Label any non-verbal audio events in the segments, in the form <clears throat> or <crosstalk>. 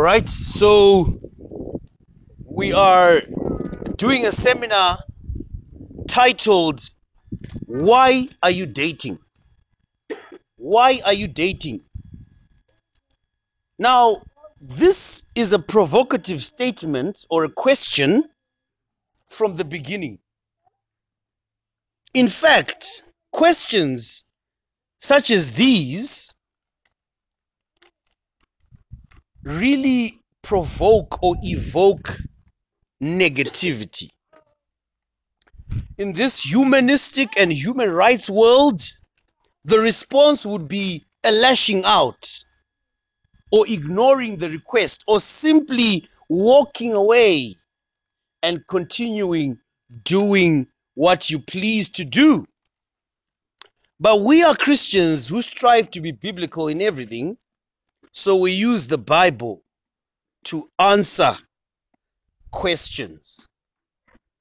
All right, so we are doing a seminar titled Why Are You Dating? Why are you dating? Now, this is a provocative statement or a question from the beginning. In fact, questions such as these really provoke or evoke negativity. In this humanistic and human rights world, the response would be a lashing out or ignoring the request or simply walking away and continuing doing what you please to do. But we are Christians who strive to be biblical in everything, so we use the Bible to answer questions.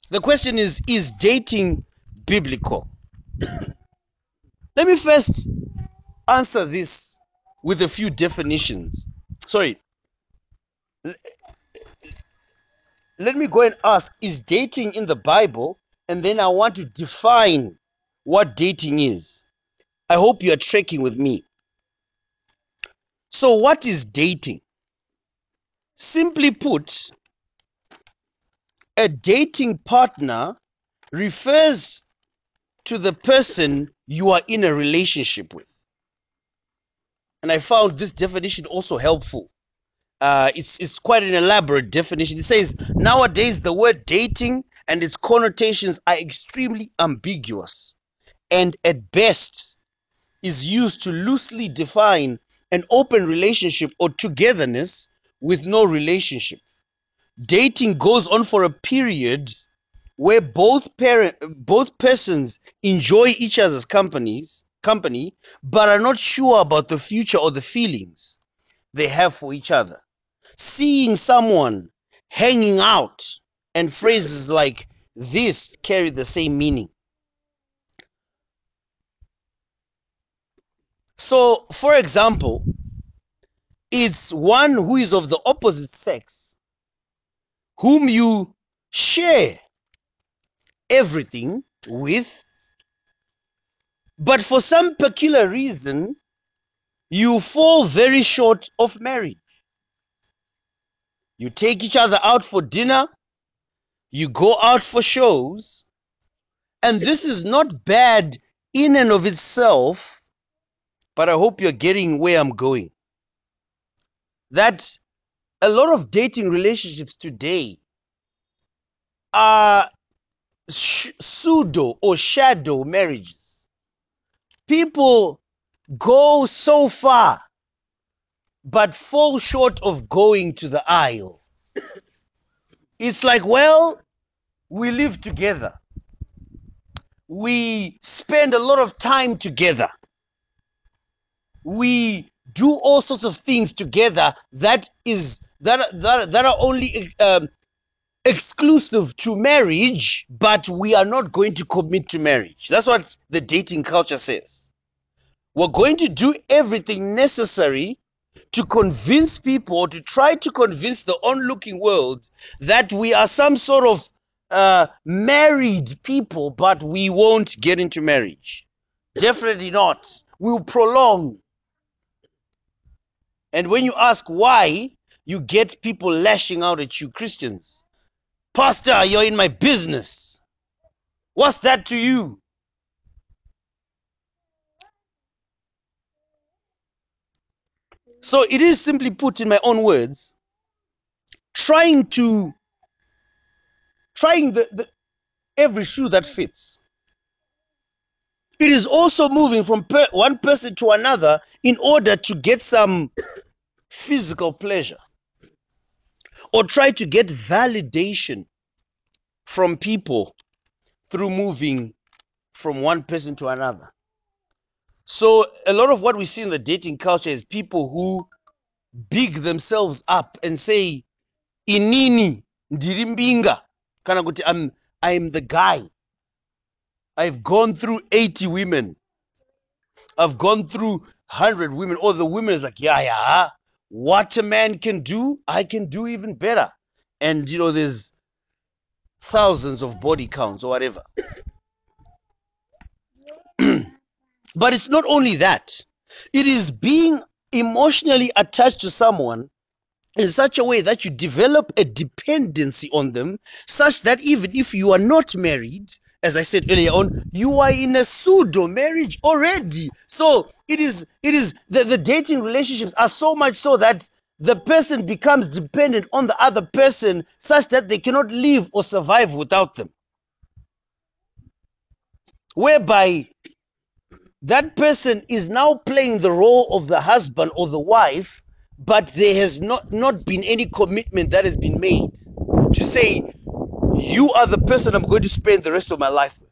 The question is Is dating biblical? <clears throat> Let me first answer this with a few definitions. Sorry. Let me go and ask Is dating in the Bible? And then I want to define what dating is. I hope you are tracking with me. So, what is dating? Simply put, a dating partner refers to the person you are in a relationship with. And I found this definition also helpful. Uh, it's, it's quite an elaborate definition. It says nowadays the word dating and its connotations are extremely ambiguous and at best is used to loosely define an open relationship or togetherness with no relationship. Dating goes on for a period where both parent both persons enjoy each other's companies company but are not sure about the future or the feelings they have for each other. Seeing someone hanging out and phrases like this carry the same meaning. So, for example, it's one who is of the opposite sex whom you share everything with, but for some peculiar reason, you fall very short of marriage. You take each other out for dinner, you go out for shows, and this is not bad in and of itself, but I hope you're getting where I'm going. That a lot of dating relationships today are sh- pseudo or shadow marriages. People go so far but fall short of going to the aisle. <coughs> It's like, well, we live together. We spend a lot of time together. We do all sorts of things together that is that that, that are only um, exclusive to marriage, but we are not going to commit to marriage. That's what the dating culture says. We're going to do everything necessary to convince people, to try to convince the onlooking world that we are some sort of uh, married people, but we won't get into marriage. Definitely not. We'll prolong. And when you ask why, you get people lashing out at you, Christians. Pastor, you're in my business. What's that to you? So it is simply put in my own words, trying to trying the, the every shoe that fits. It is also moving from per, one person to another in order to get some physical pleasure or try to get validation from people through moving from one person to another. So a lot of what we see in the dating culture is people who big themselves up and say inini ndiri mbinga kana kuti I'm I'm the guy. I've gone through 80 women. I've gone through 100 women. Or the women is like, yeah, yeah. What a man can do, I can do even better. And you know, there's thousands of body counts or whatever. <clears throat> but it's not only that, it is being emotionally attached to someone in such a way that you develop a dependency on them, such that even if you are not married, as I said earlier on, you are in a pseudo marriage already. So it is, it is the, the dating relationships are so much so that the person becomes dependent on the other person such that they cannot live or survive without them. Whereby that person is now playing the role of the husband or the wife but there has not not been any commitment that has been made to say you are the person i'm going to spend the rest of my life with.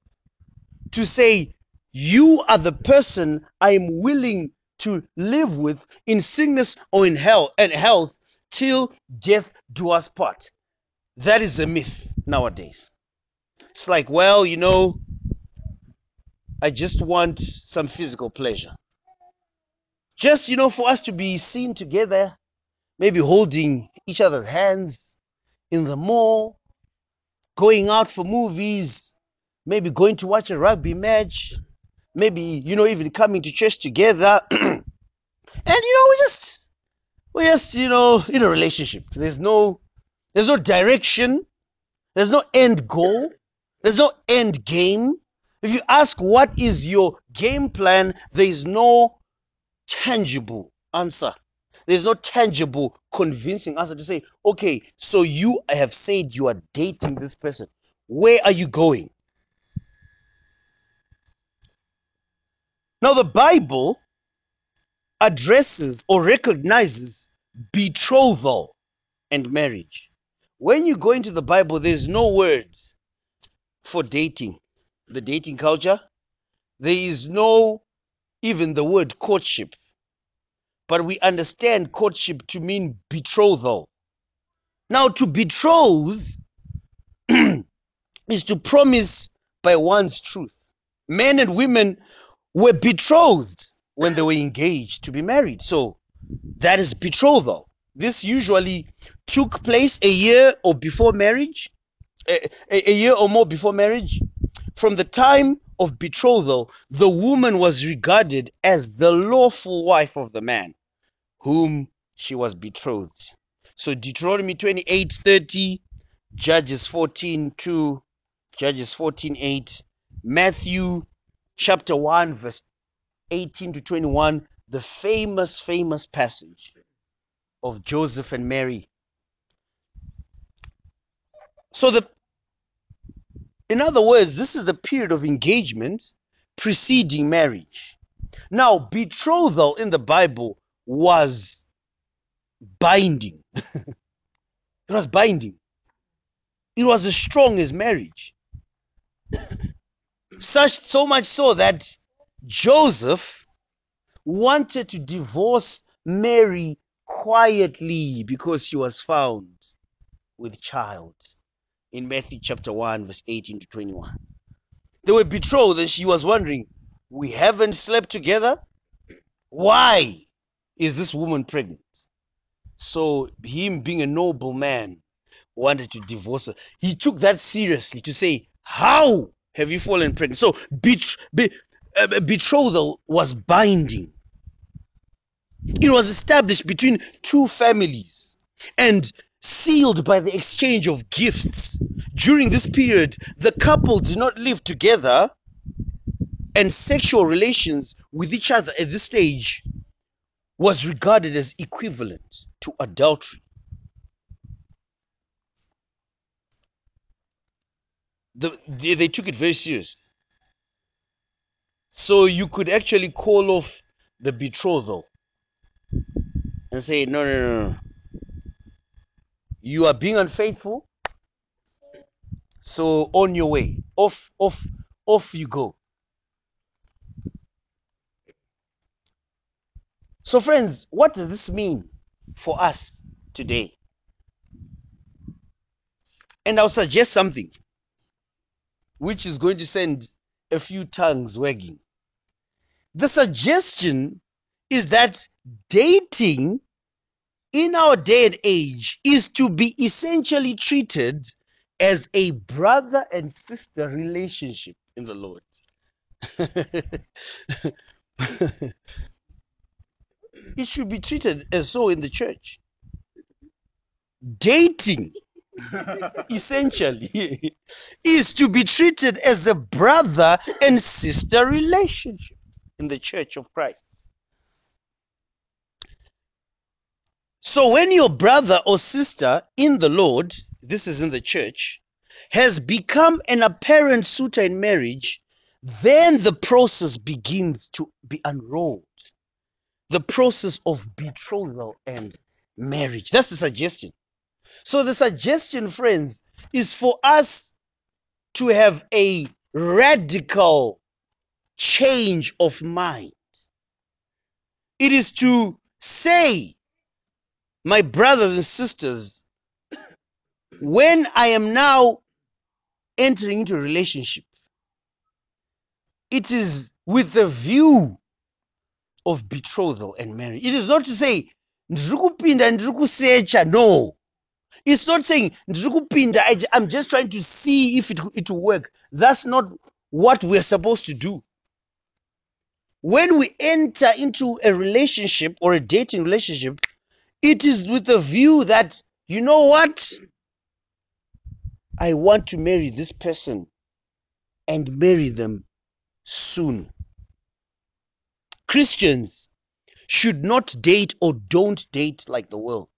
To say you are the person i am willing to live with in sickness or in health and health till death do us part. That is a myth nowadays. It's like well you know i just want some physical pleasure just you know for us to be seen together maybe holding each other's hands in the mall going out for movies maybe going to watch a rugby match maybe you know even coming to church together. <clears throat> And you know we just we just you know in a relationship. There's no there's no direction. There's no end goal. There's no end game. If you ask what is your game plan there is no tangible answer. There's no tangible, convincing answer to say, okay, so you have said you are dating this person. Where are you going? Now, the Bible addresses or recognizes betrothal and marriage. When you go into the Bible, there's no words for dating, the dating culture. There is no even the word courtship. But we understand courtship to mean betrothal. Now, to betroth <clears throat> is to promise by one's truth. Men and women were betrothed when they were engaged to be married. So that is betrothal. This usually took place a year or before marriage, a, a, a year or more before marriage. From the time of betrothal, the woman was regarded as the lawful wife of the man whom she was betrothed. So Deuteronomy 28 30, Judges 14 2, Judges 14 8, Matthew chapter 1, verse 18 to 21, the famous, famous passage of Joseph and Mary. So the in other words, this is the period of engagement preceding marriage. Now, betrothal in the Bible was binding. <laughs> it was binding. It was as strong as marriage. <coughs> Such so much so that Joseph wanted to divorce Mary quietly because she was found with child in Matthew chapter 1, verse 18 to 21. They were betrothed and she was wondering, We haven't slept together? Why is this woman pregnant? So, him being a noble man wanted to divorce her. He took that seriously to say, How have you fallen pregnant? So, be- uh, betrothal was binding. It was established between two families and sealed by the exchange of gifts. During this period, the couple did not live together, and sexual relations with each other at this stage was regarded as equivalent to adultery. The, they, they took it very serious. So you could actually call off the betrothal and say, no, no, no, no. You are being unfaithful. So on your way, off, off, off you go. So, friends, what does this mean for us today? And I'll suggest something which is going to send a few tongues wagging. The suggestion is that dating in our day and age is to be essentially treated as a brother and sister relationship in the Lord. <laughs> it should be treated as so in the church. Dating, <laughs> essentially, <laughs> is to be treated as a brother and sister relationship in the church of Christ. So when your brother or sister in the Lord, this is in the church, has become an apparent suitor in marriage, then the process begins to be unrolled. The process of betrothal and marriage. That's the suggestion. So the suggestion, friends, is for us to have a radical change of mind. It is to say, my brothers and sisters, when I am now entering into a relationship, it is with the view of betrothal and marriage. It is not to say. No. It's not saying, I'm just trying to see if it, it will work. That's not what we're supposed to do. When we enter into a relationship or a dating relationship, it is with the view that, you know what? I want to marry this person and marry them soon. Christians should not date or don't date like the world.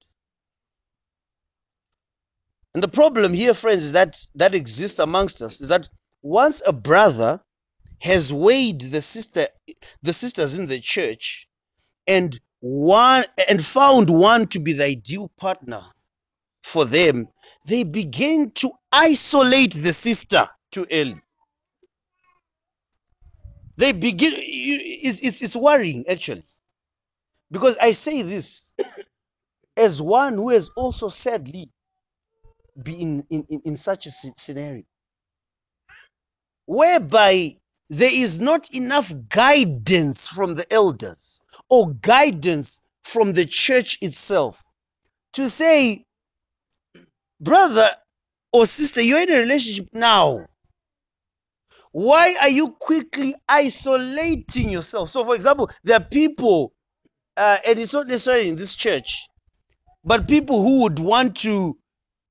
And the problem here, friends, is that that exists amongst us is that once a brother has weighed the sister, the sisters in the church, and one and found one to be the ideal partner for them, they begin to isolate the sister too early. They begin. It's it's, it's worrying actually, because I say this <coughs> as one who has also sadly been in, in, in such a scenario whereby there is not enough guidance from the elders or guidance from the church itself to say, brother or sister, you're in a relationship now. Why are you quickly isolating yourself? So, for example, there are people, uh, and it's not necessarily in this church, but people who would want to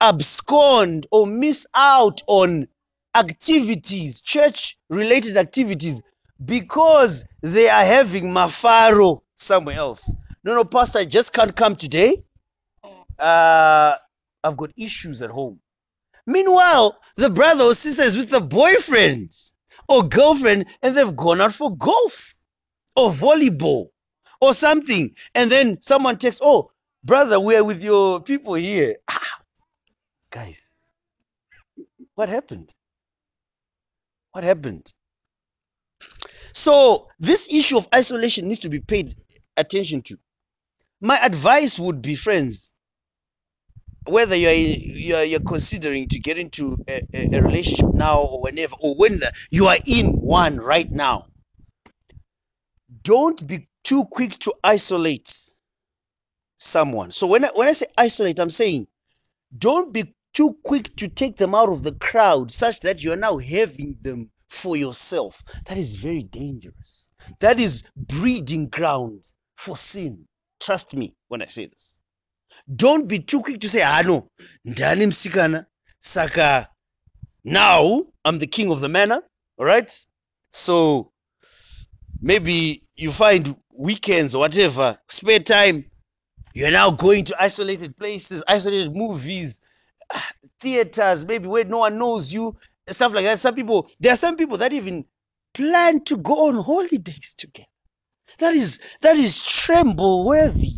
abscond or miss out on activities, church related activities, because they are having mafaro somewhere else. No, no, Pastor, I just can't come today. Uh, I've got issues at home. Meanwhile, the brother or sister is with the boyfriend or girlfriend and they've gone out for golf or volleyball or something. And then someone texts, Oh, brother, we're with your people here. Ah, guys, what happened? What happened? So, this issue of isolation needs to be paid attention to. My advice would be, friends, whether you're, you're, you're considering to get into a, a, a relationship now or whenever, or when you are in one right now, don't be too quick to isolate someone. So when I, when I say isolate, I'm saying don't be too quick to take them out of the crowd such that you're now having them for yourself. That is very dangerous. That is breeding ground for sin. Trust me when I say this. Don't be too quick to say, ah no, ndani msikana, saka now I'm the king of the manor, all right? So maybe you find weekends or whatever, spare time, you're now going to isolated places, isolated movies, <sighs> theaters, maybe where no one knows you, stuff like that. Some people, there are some people that even plan to go on holidays <laughs> together. That is that is tremble worthy.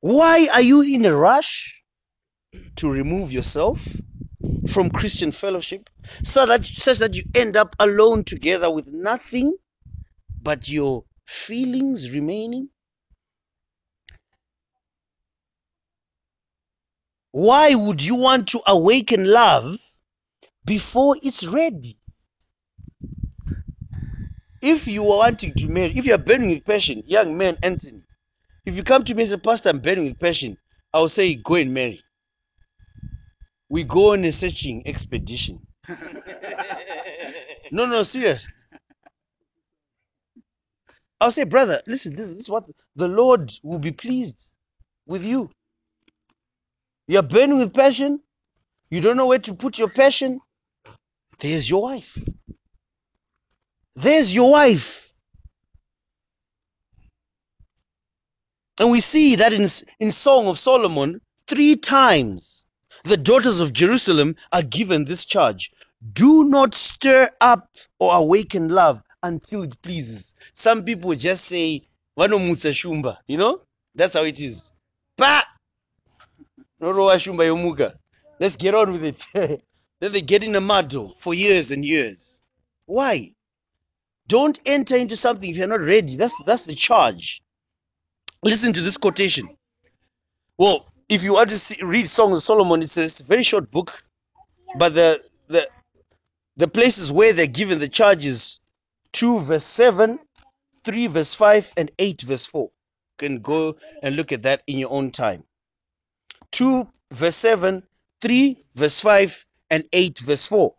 Why are you in a rush to remove yourself from Christian fellowship so that such that you end up alone together with nothing but your feelings remaining? Why would you want to awaken love before it's ready? If you are wanting to marry, if you are burning with passion, young man, Anthony, if you come to me as a pastor, I'm burning with passion, I'll say, go and marry. We go on a searching expedition. <laughs> no, no, serious. I'll say, brother, listen, this, this is what the Lord will be pleased with you. You're burning with passion. You don't know where to put your passion. There's your wife. There's your wife. And we see that in, in Song of Solomon, three times the daughters of Jerusalem are given this charge. Do not stir up or awaken love until it pleases. Some people just say, you know? That's how it is. Pa! Let's get on with it. <laughs> then they get in a muddle for years and years. Why? Don't enter into something if you're not ready. That's that's the charge. Listen to this quotation. Well, if you want to see, read Songs of Solomon, it's a very short book, but the the the places where they're given the charges 2 verse 7, 3 verse 5, and 8 verse 4. You can go and look at that in your own time. 2 verse 7, 3 verse 5, and 8 verse 4.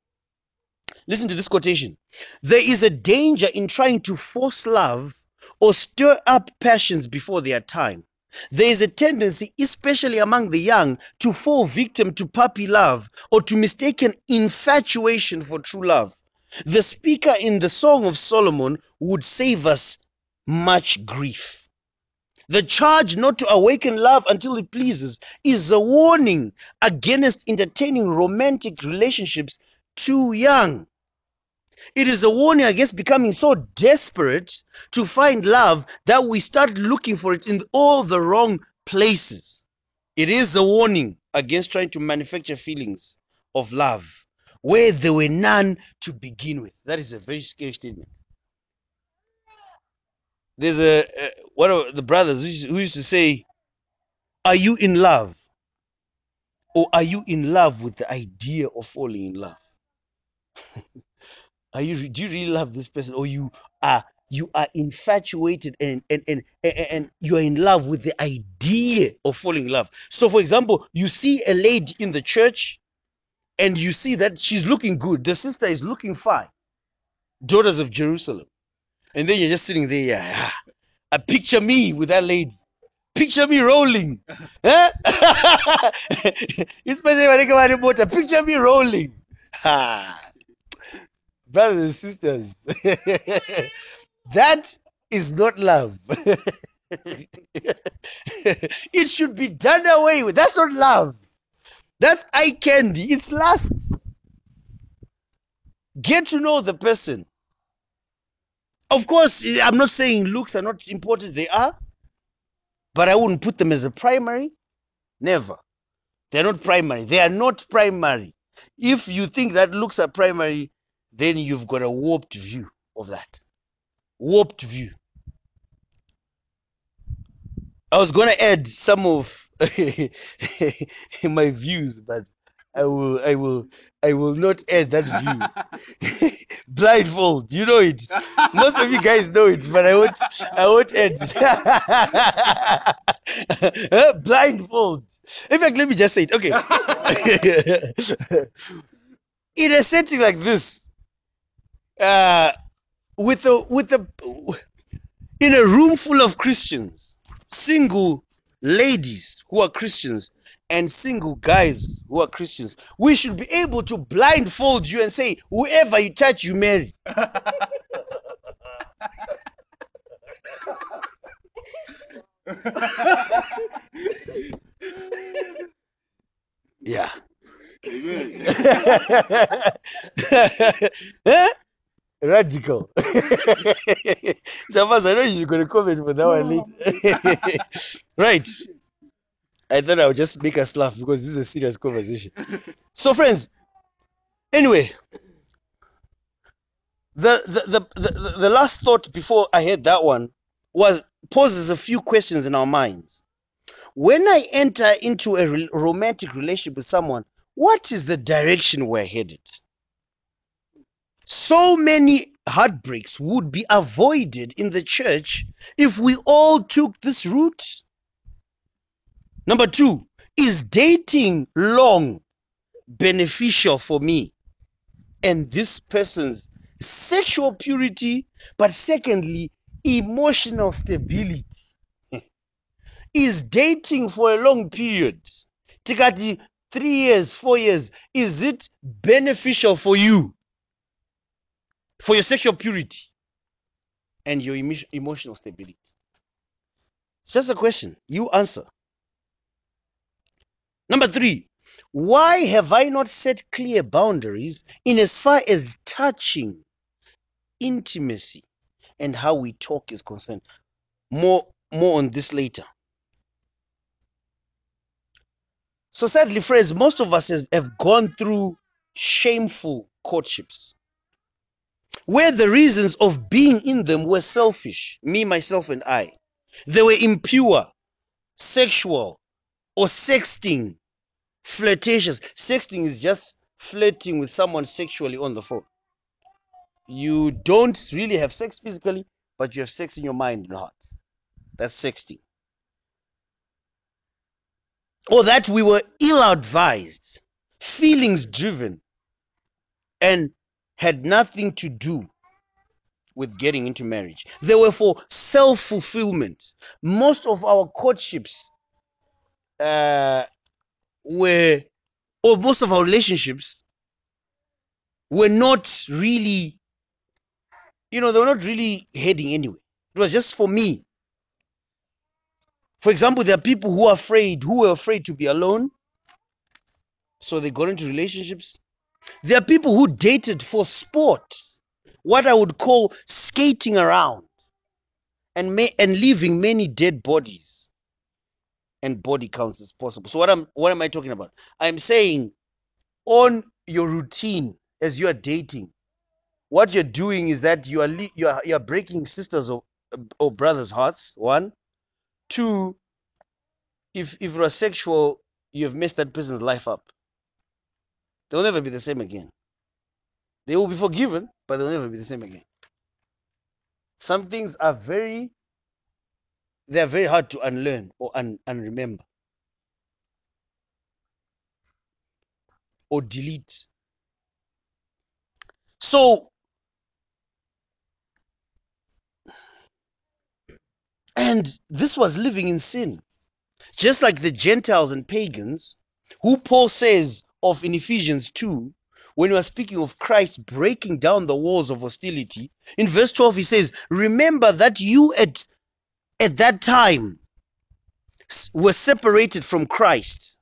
Listen to this quotation. There is a danger in trying to force love or stir up passions before their time. There is a tendency, especially among the young, to fall victim to puppy love or to mistaken infatuation for true love. The speaker in the Song of Solomon would save us much grief. The charge not to awaken love until it pleases is a warning against entertaining romantic relationships too young. It is a warning against becoming so desperate to find love that we start looking for it in all the wrong places. It is a warning against trying to manufacture feelings of love where there were none to begin with. That is a very scary statement. There's a, a one of the brothers who used to say, Are you in love? Or are you in love with the idea of falling in love? <laughs> are you do you really love this person? Or you are you are infatuated and and and, and, and you are in love with the idea of falling in love. So for example, you see a lady in the church and you see that she's looking good. The sister is looking fine. Daughters of Jerusalem. And then you're just sitting there, yeah. ah, I picture me with that lady. Picture me rolling. <laughs> <laughs> Especially when I come out of water. Picture me rolling. <laughs> Brothers and sisters, <laughs> that is not love. <laughs> it should be done away with. That's not love. That's eye candy. It's lust. Get to know the person. Of course, I'm not saying looks are not important. They are. But I wouldn't put them as a primary. Never. They're not primary. They are not primary. If you think that looks are primary, then you've got a warped view of that. Warped view. I was gonna add some of <laughs> my views, but I will I will I will not add that view. <laughs> Blindfold, you know it. Most of you guys know it, but I won't I won't add. <laughs> Blindfold. In fact, let me just say it. Okay. In a setting like this, uh, with the with the in a room full of Christians, single ladies who are Christians and single guys who are Christians, we should be able to blindfold you and say, whoever you touch, you marry. <laughs> yeah. Eh? <laughs> Radical. <laughs> Chamas, I know you're going to comment for that one later. right. I thought I would just make us laugh because this is a serious conversation. So, friends, anyway, the the, the, the, the last thought before I had that one was poses a few questions in our minds. When I enter into a re- romantic relationship with someone, what is the direction we're headed? So many heartbreaks would be avoided in the church if we all took this route. Number two, is dating long beneficial for me and this person's sexual purity, but secondly, emotional stability? <laughs> is dating for a long period, tikati three years, four years, is it beneficial for you, for your sexual purity and your emo- emotional stability? It's just a question. You answer. Number three, why have I not set clear boundaries in as far as touching, intimacy, and how we talk is concerned? More, more on this later. So sadly, friends, most of us have gone through shameful courtships where the reasons of being in them were selfish, me, myself, and I. They were impure, sexual, or sexting, flirtatious. Sexting is just flirting with someone sexually on the phone. You don't really have sex physically, but you have sex in your mind and heart. That's sexting. Or that we were ill advised, feelings driven, and had nothing to do with getting into marriage. They were for self fulfillment. Most of our courtships uh, were, or most of our relationships were not really, you know, they were not really heading anywhere. It was just for me. For example, there are people who are afraid, who were afraid to be alone. So they got into relationships. There are people who dated for sport, what I would call skating around and ma- and leaving many dead bodies and body counts as possible. So what am what am I talking about? I'm saying on your routine as you are dating, what you're doing is that you are le- you are you are breaking sisters or or brothers' hearts. One, two. If if you're sexual, you've messed that person's life up. They'll never be the same again. They will be forgiven, but they'll never be the same again. Some things are very they are very hard to unlearn or un- unremember or delete. So, and this was living in sin, just like the Gentiles and pagans, who Paul says of in Ephesians 2, when we are speaking of Christ breaking down the walls of hostility. In verse 12, he says, Remember that you at, at that time were separated from Christ,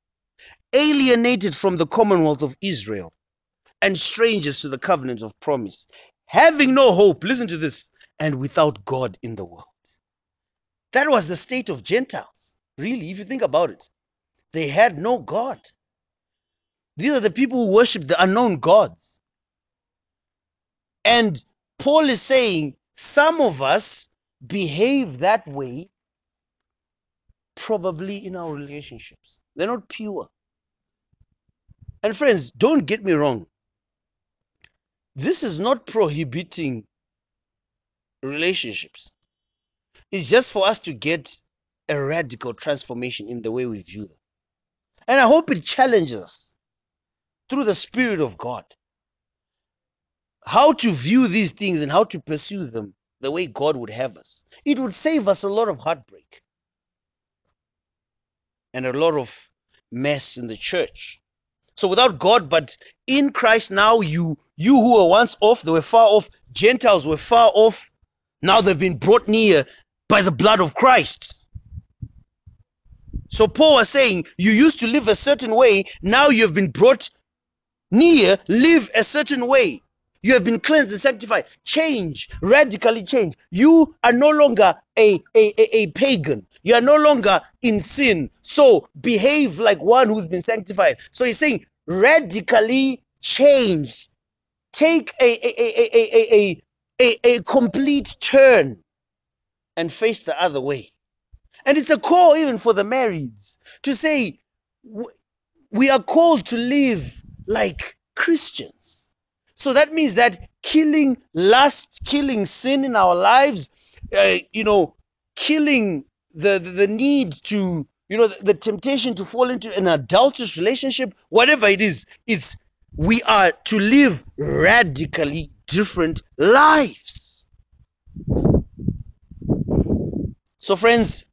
alienated from the commonwealth of Israel and strangers to the covenant of promise, having no hope, listen to this, and without God in the world. That was the state of Gentiles. Really, if you think about it, they had no God. These are the people who worship the unknown gods. And Paul is saying some of us behave that way probably in our relationships. They're not pure. And friends, don't get me wrong. This is not prohibiting relationships. It's just for us to get a radical transformation in the way we view them. And I hope it challenges us through the Spirit of God how to view these things and how to pursue them the way God would have us. It would save us a lot of heartbreak and a lot of mess in the church. So without God, but in Christ now, you you who were once off, they were far off. Gentiles were far off. Now they've been brought near by the blood of Christ. So Paul was saying, you used to live a certain way, now you have been brought near, live a certain way. You have been cleansed and sanctified. Change, radically change. You are no longer a, a, a, a pagan. You are no longer in sin. So behave like one who's been sanctified. So he's saying radically change. Take a, a, a, a, a, a, a, a complete turn and face the other way. And it's a call even for the marrieds to say, we are called to live like Christians. So that means that killing lust, killing sin in our lives, uh, you know, killing the, the, the need to, you know, the, the temptation to fall into an adulterous relationship, whatever it is, it's we are to live radically different lives. So, friends,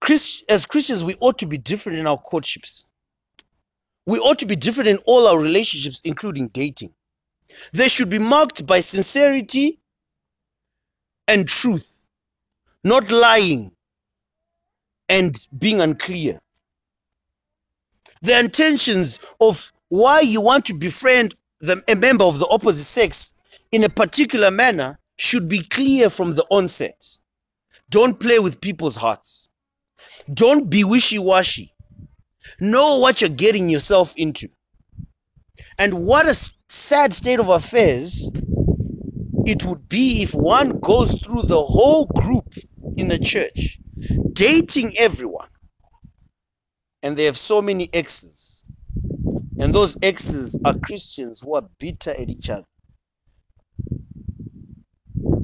Christ, as Christians, we ought to be different in our courtships. We ought to be different in all our relationships, including dating. They should be marked by sincerity and truth, not lying and being unclear. The intentions of why you want to befriend the, a member of the opposite sex in a particular manner should be clear from the onset. Don't play with people's hearts. Don't be wishy washy. Know what you're getting yourself into. And what a sad state of affairs it would be if one goes through the whole group in the church, dating everyone, and they have so many exes. And those exes are Christians who are bitter at each other.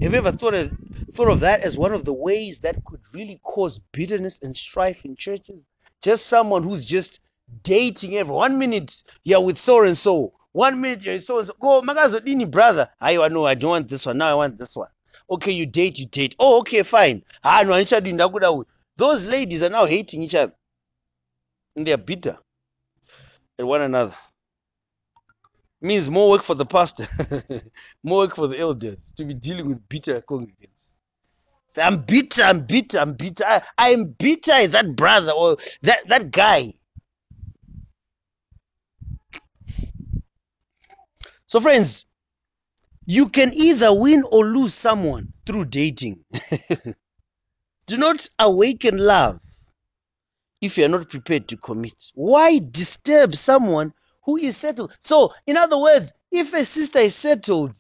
Have you ever thought of, thought of that as one of the ways that could really cause bitterness and strife in churches? Just someone who's just dating everyone. One minute you're with so and so. One minute you're so and so. Go, magazodini, brother. I know I don't want this one. Now I want this one. Okay, you date, you date. Oh, okay, fine. Ah, no, ndakuda. Those ladies are now hating each other. And they are bitter at one another. Means more work for the pastor, <laughs> more work for the elders to be dealing with bitter congregants. I'm bitter, I'm bitter, I'm bitter. I, I'm bitter at that brother or that, that guy. So, friends, you can either win or lose someone through dating. <laughs> Do not awaken love if you are not prepared to commit. Why disturb someone who is settled? So, in other words, if a sister is settled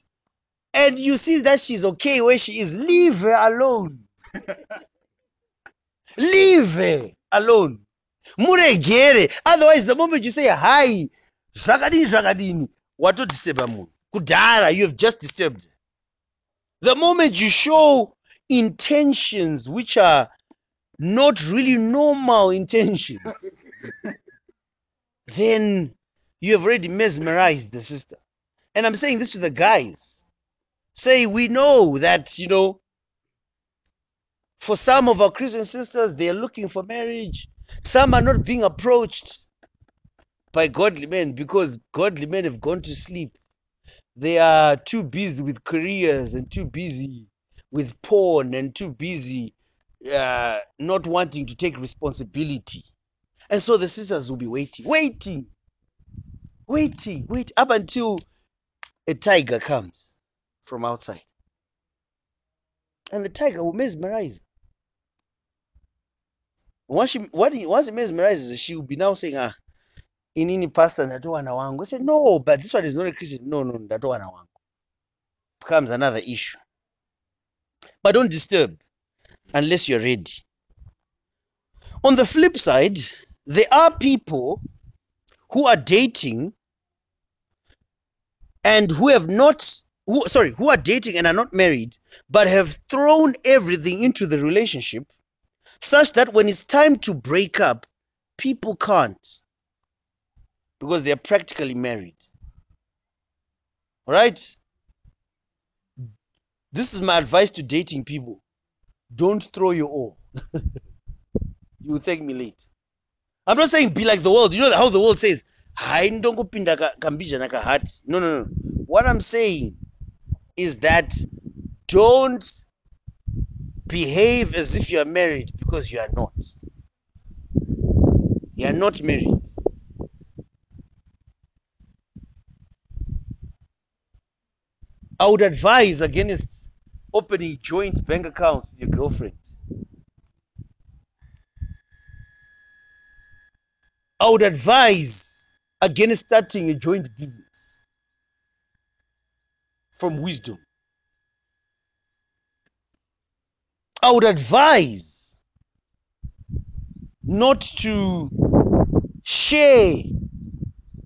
and you see that she's okay where she is, leave her alone. leave her alone. muregere. Otherwise the moment you say hi zvakadini zvakadini watodisturba munhu kudhara you have just disturbed the moment you show intentions which are not really normal intentions then you have already mesmerized the sister. And i'm saying this to the guys say we know that you know for some of our christian sisters they are looking for marriage. Some are not being approached by godly men because godly men have gone to sleep. They are too busy with careers and too busy with porn and too busy uh, not wanting to take responsibility. And so the sisters will be waiting waiting waiting wait up until a tiger comes from outside. And the tiger will mesmerize. Once she what he, once it mesmerizes she will be now saying ah inini pastor ndatowana wangu. I said no but this one is not a christian. No no that ndatowana wangu. Becomes another issue. But don't disturb unless you're ready. On the flip side there are people who are dating and who have not who sorry who are dating and are not married but have thrown everything into the relationship such that when it's time to break up people can't because they're practically married. All right? This is my advice to dating people. Don't throw your all. <laughs> You will thank me late. I'm not saying be like the world. You know how the world says no no no. What i'm saying is that don't behave as if you are married because you are not. You are not married. I would advise against opening joint bank accounts with your girlfriend. I would advise against starting a joint business from wisdom I would advise not to share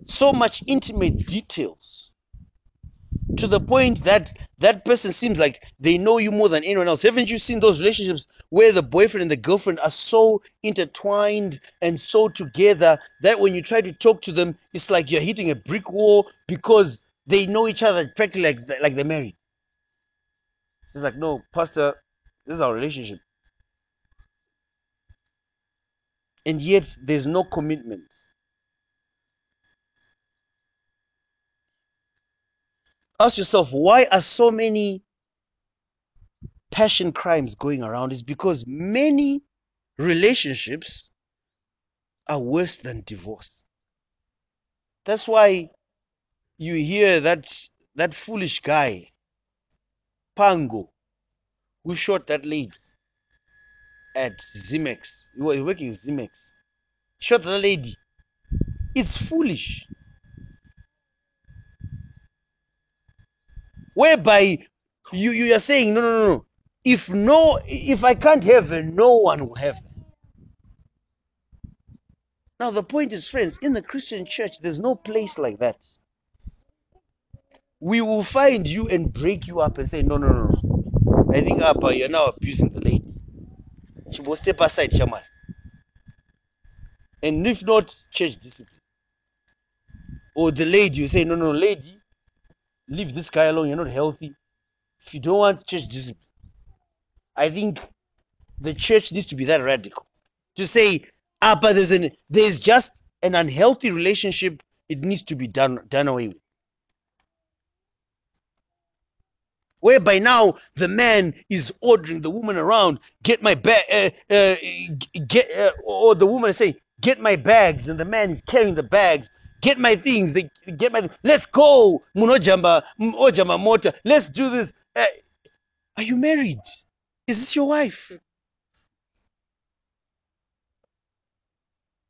so much intimate details to the point that that person seems like they know you more than anyone else. Haven't you seen those relationships where the boyfriend and the girlfriend are so intertwined and so together that when you try to talk to them, it's like you're hitting a brick wall because they know each other practically like like they're married. It's like, no, Pastor, this is our relationship. And yet there's no commitment. Ask yourself, why are so many passion crimes going around? Is because many relationships are worse than divorce. That's why you hear that that foolish guy, Pango, who shot that lady at Zimex. He was working Zimex. Shot the lady. It's foolish. Whereby you, you are saying, no, no, no. If no, if I can't have her, no one will have her. Now the point is, friends, in the Christian church, there's no place like that. We will find you and break you up and say, no, no, no. I think Abba, you're now abusing the lady. She will step aside, Shaman. And if not, church discipline. Or the lady, you say, no, no, lady, leave this guy alone, you're not healthy. If you don't want church discipline, I think the church needs to be that radical. To say, ah, but there's an there's just an unhealthy relationship, it needs to be done done away with. Whereby now the man is ordering the woman around, get my bag, uh, uh, get, uh, or the woman is saying, get my bags, and the man is carrying the bags, get my things, they get my, let's go, munojamba, ojama mota, let's do this. Uh, are you married? Is this your wife?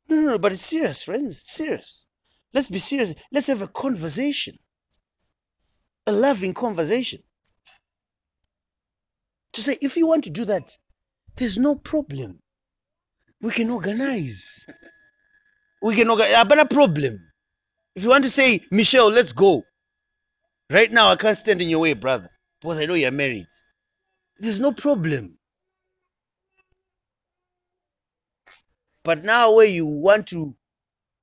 No, no, no, but it's serious, friends. It's serious. Let's be serious. Let's have a conversation, a loving conversation. To say, if you want to do that, there's no problem. We can organize. We can organize. But a problem. If you want to say, Michelle, let's go. Right now, I can't stand in your way, brother, because I know you're married. There's no problem. But now, where you want to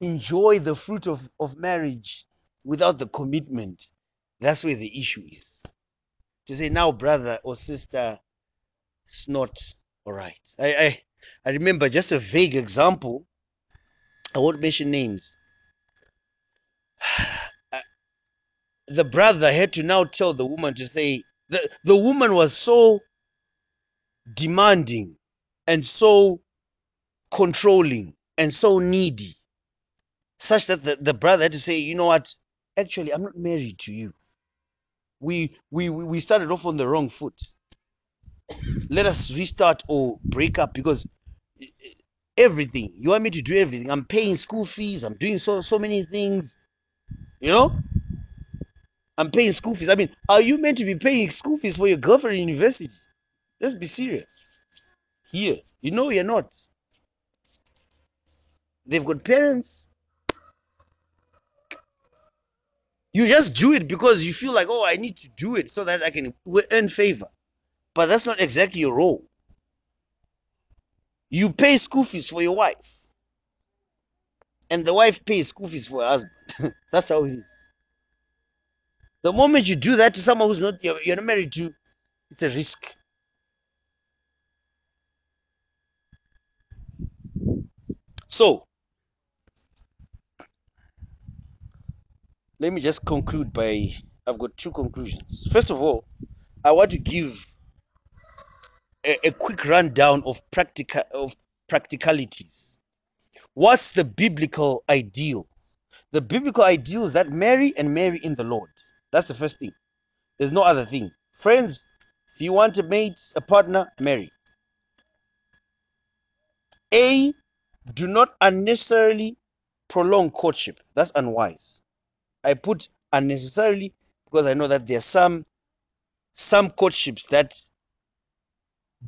enjoy the fruit of, of marriage without the commitment, that's where the issue is. To say, now, brother or sister, it's not all right. I, I, I remember just a vague example. I won't mention names. <sighs> the brother had to now tell the woman to say, the, the woman was so demanding and so controlling and so needy, such that the, the brother had to say, you know what, actually, I'm not married to you. We, we, we started off on the wrong foot. Let us restart or break up because eh, eh, everything, you want me to do everything. I'm paying school fees, I'm doing so, so many things, you know? I'm paying school fees. I mean, are you meant to be paying school fees for your girlfriend in university? Let's be serious. Here, you know you're not. They've got parents. You just do it because you feel like, oh, I need to do it so that I can earn favor. But that's not exactly your role. You pay school fees for your wife. And the wife pays school fees for her husband. <laughs> that's how it is. The moment you do that to someone who's not you're, not married to, it's a risk. So, let me just conclude by I've got two conclusions. First of all, I want to give a, a quick rundown of practical of practicalities. What's the biblical ideal? The biblical ideal is that marry and marry in the Lord. That's the first thing. There's no other thing. Friends, if you want to mate, a partner, marry. A, do not unnecessarily prolong courtship. That's unwise. I put unnecessarily because I know that there are some some courtships that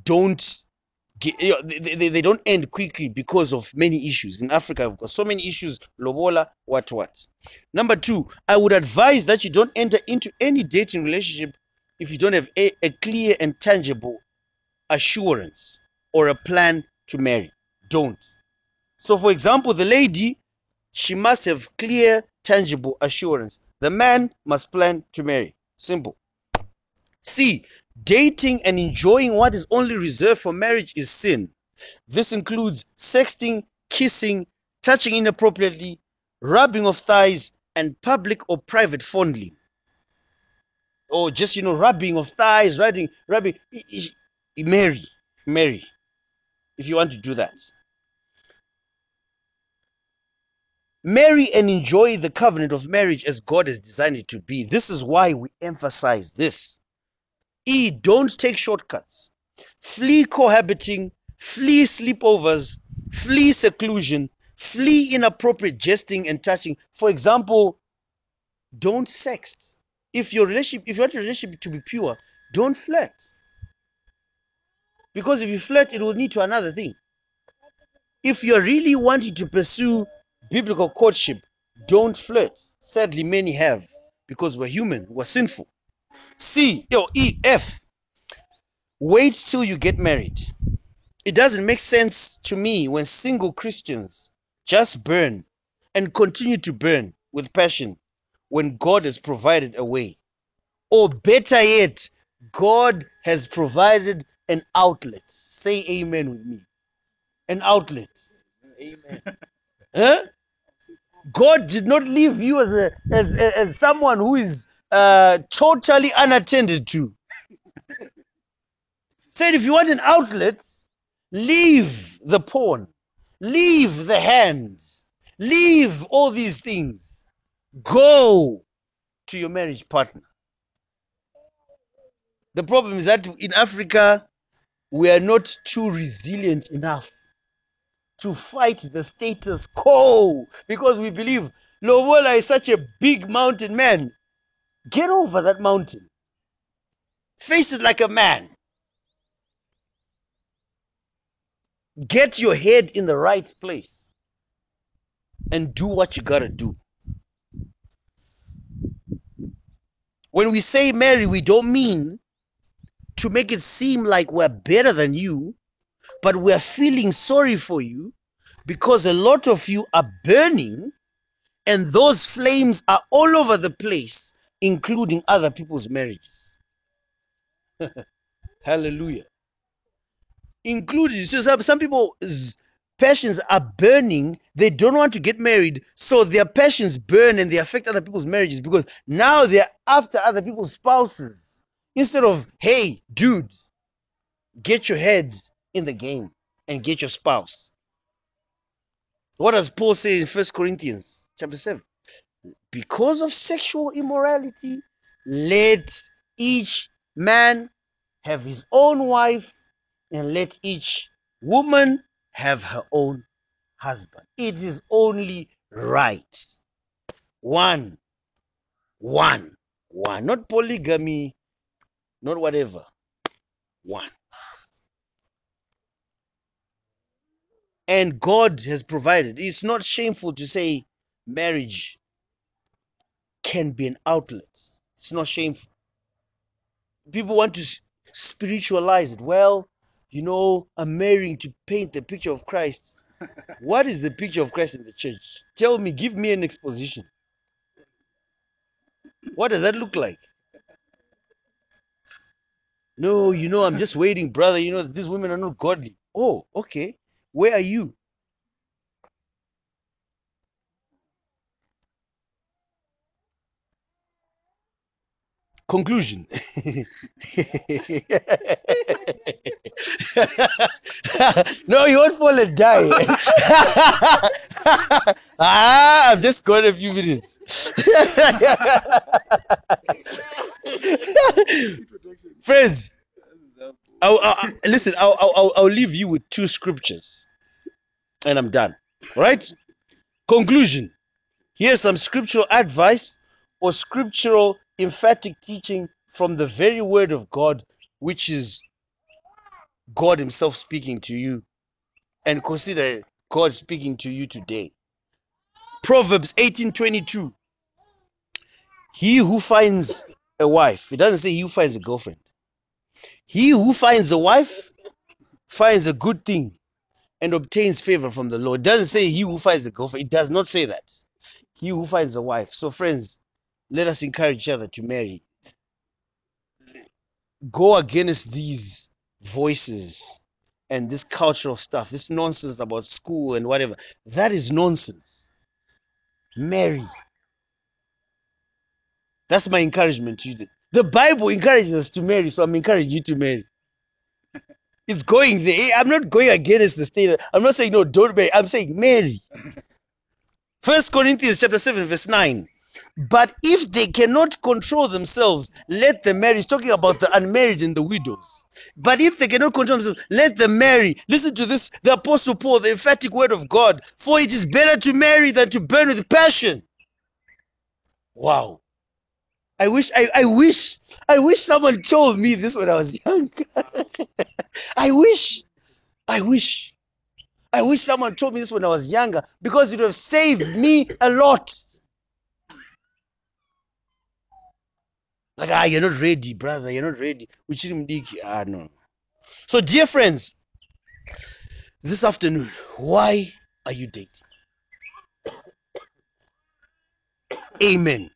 don't they, they, they don't end quickly because of many issues. In Africa, we've got so many issues, lobola, what, what. Number two, I would advise that you don't enter into any dating relationship if you don't have a, a clear and tangible assurance or a plan to marry. Don't. So, for example, the lady, she must have clear, tangible assurance. The man must plan to marry. Simple. C. Dating and enjoying what is only reserved for marriage is sin. This includes sexting, kissing, touching inappropriately, rubbing of thighs, and public or private fondling. Or just, you know, rubbing of thighs, rubbing, rubbing. Marry, marry, if you want to do that. Marry and enjoy the covenant of marriage as God has designed it to be. This is why we emphasize this. E, don't take shortcuts. Flee cohabiting, flee sleepovers, flee seclusion, flee inappropriate jesting and touching. For example, don't sext. If your relationship, if you want your relationship to be pure, don't flirt. Because if you flirt, it will lead to another thing. If you're really wanting to pursue biblical courtship, don't flirt. Sadly, many have because we're human, we're sinful. C or E F. Wait till you get married. It doesn't make sense to me when single Christians just burn and continue to burn with passion when God has provided a way. Or better yet, God has provided an outlet. Say amen with me. An outlet. Amen. Huh? God did not leave you as a as as someone who is uh, totally unattended to. Said if you want an outlet, leave the porn, leave the hands, leave all these things. Go to your marriage partner. The problem is that in Africa, we are not too resilient enough to fight the status quo because we believe Lobola is such a big mountain man. Get over that mountain. Face it like a man. Get your head in the right place and do what you gotta do. When we say marry, we don't mean to make it seem like we're better than you, but we're feeling sorry for you because a lot of you are burning and those flames are all over the place, including other people's marriages. <laughs> Hallelujah. Including, so some, people's passions are burning. They don't want to get married. So their passions burn and they affect other people's marriages because now they're after other people's spouses. Instead of, hey, dude, get your head in the game and get your spouse. What does Paul say in First Corinthians chapter 7? Because of sexual immorality, let each man have his own wife and let each woman have her own husband. It is only right. One, one, one. Not polygamy, not whatever. One. And God has provided. It's not shameful to say marriage can be an outlet. It's not shameful. People want to spiritualize it. Well, you know, I'm marrying to paint the picture of Christ. <laughs> what is the picture of Christ in the church? Tell me, give me an exposition. What does that look like? No, you know, I'm just waiting, brother. You know, these women are not godly. Oh, okay. Where are you? Conclusion. <laughs> no, you won't fall and die. <laughs> ah, I've just got a few minutes. <laughs> Friends, I'll, I'll, listen, I'll, I'll, I'll leave you with two scriptures and I'm done. Right? Conclusion. Here's some scriptural advice or scriptural emphatic teaching from the very word of God, which is God Himself speaking to you and consider God speaking to you today. Proverbs 18:22. He who finds a wife, it doesn't say he who finds a girlfriend. He who finds a wife finds a good thing and obtains favor from the Lord. It doesn't say he who finds a girlfriend. It does not say that. He who finds a wife. So, friends, let us encourage each other to marry. Go against these voices and this cultural stuff, this nonsense about school and whatever. That is nonsense. Marry. That's my encouragement to you. The Bible encourages us to marry, so I'm encouraging you to marry. It's going there. I'm not going against the state. I'm not saying no, don't marry. I'm saying marry. First Corinthians chapter 7, verse 9. But if they cannot control themselves, let them marry. He's talking about the unmarried and the widows. But if they cannot control themselves, let them marry. Listen to this, the Apostle Paul, the emphatic word of God. For it is better to marry than to burn with passion. Wow. I wish, I, I wish, I wish someone told me this when I was young. <laughs> I wish, I wish, I wish someone told me this when I was younger because it would have saved me a lot. Like, ah, you're not ready, brother. You're not ready. Ah, no. So, dear friends, this afternoon, why are you dating? Amen.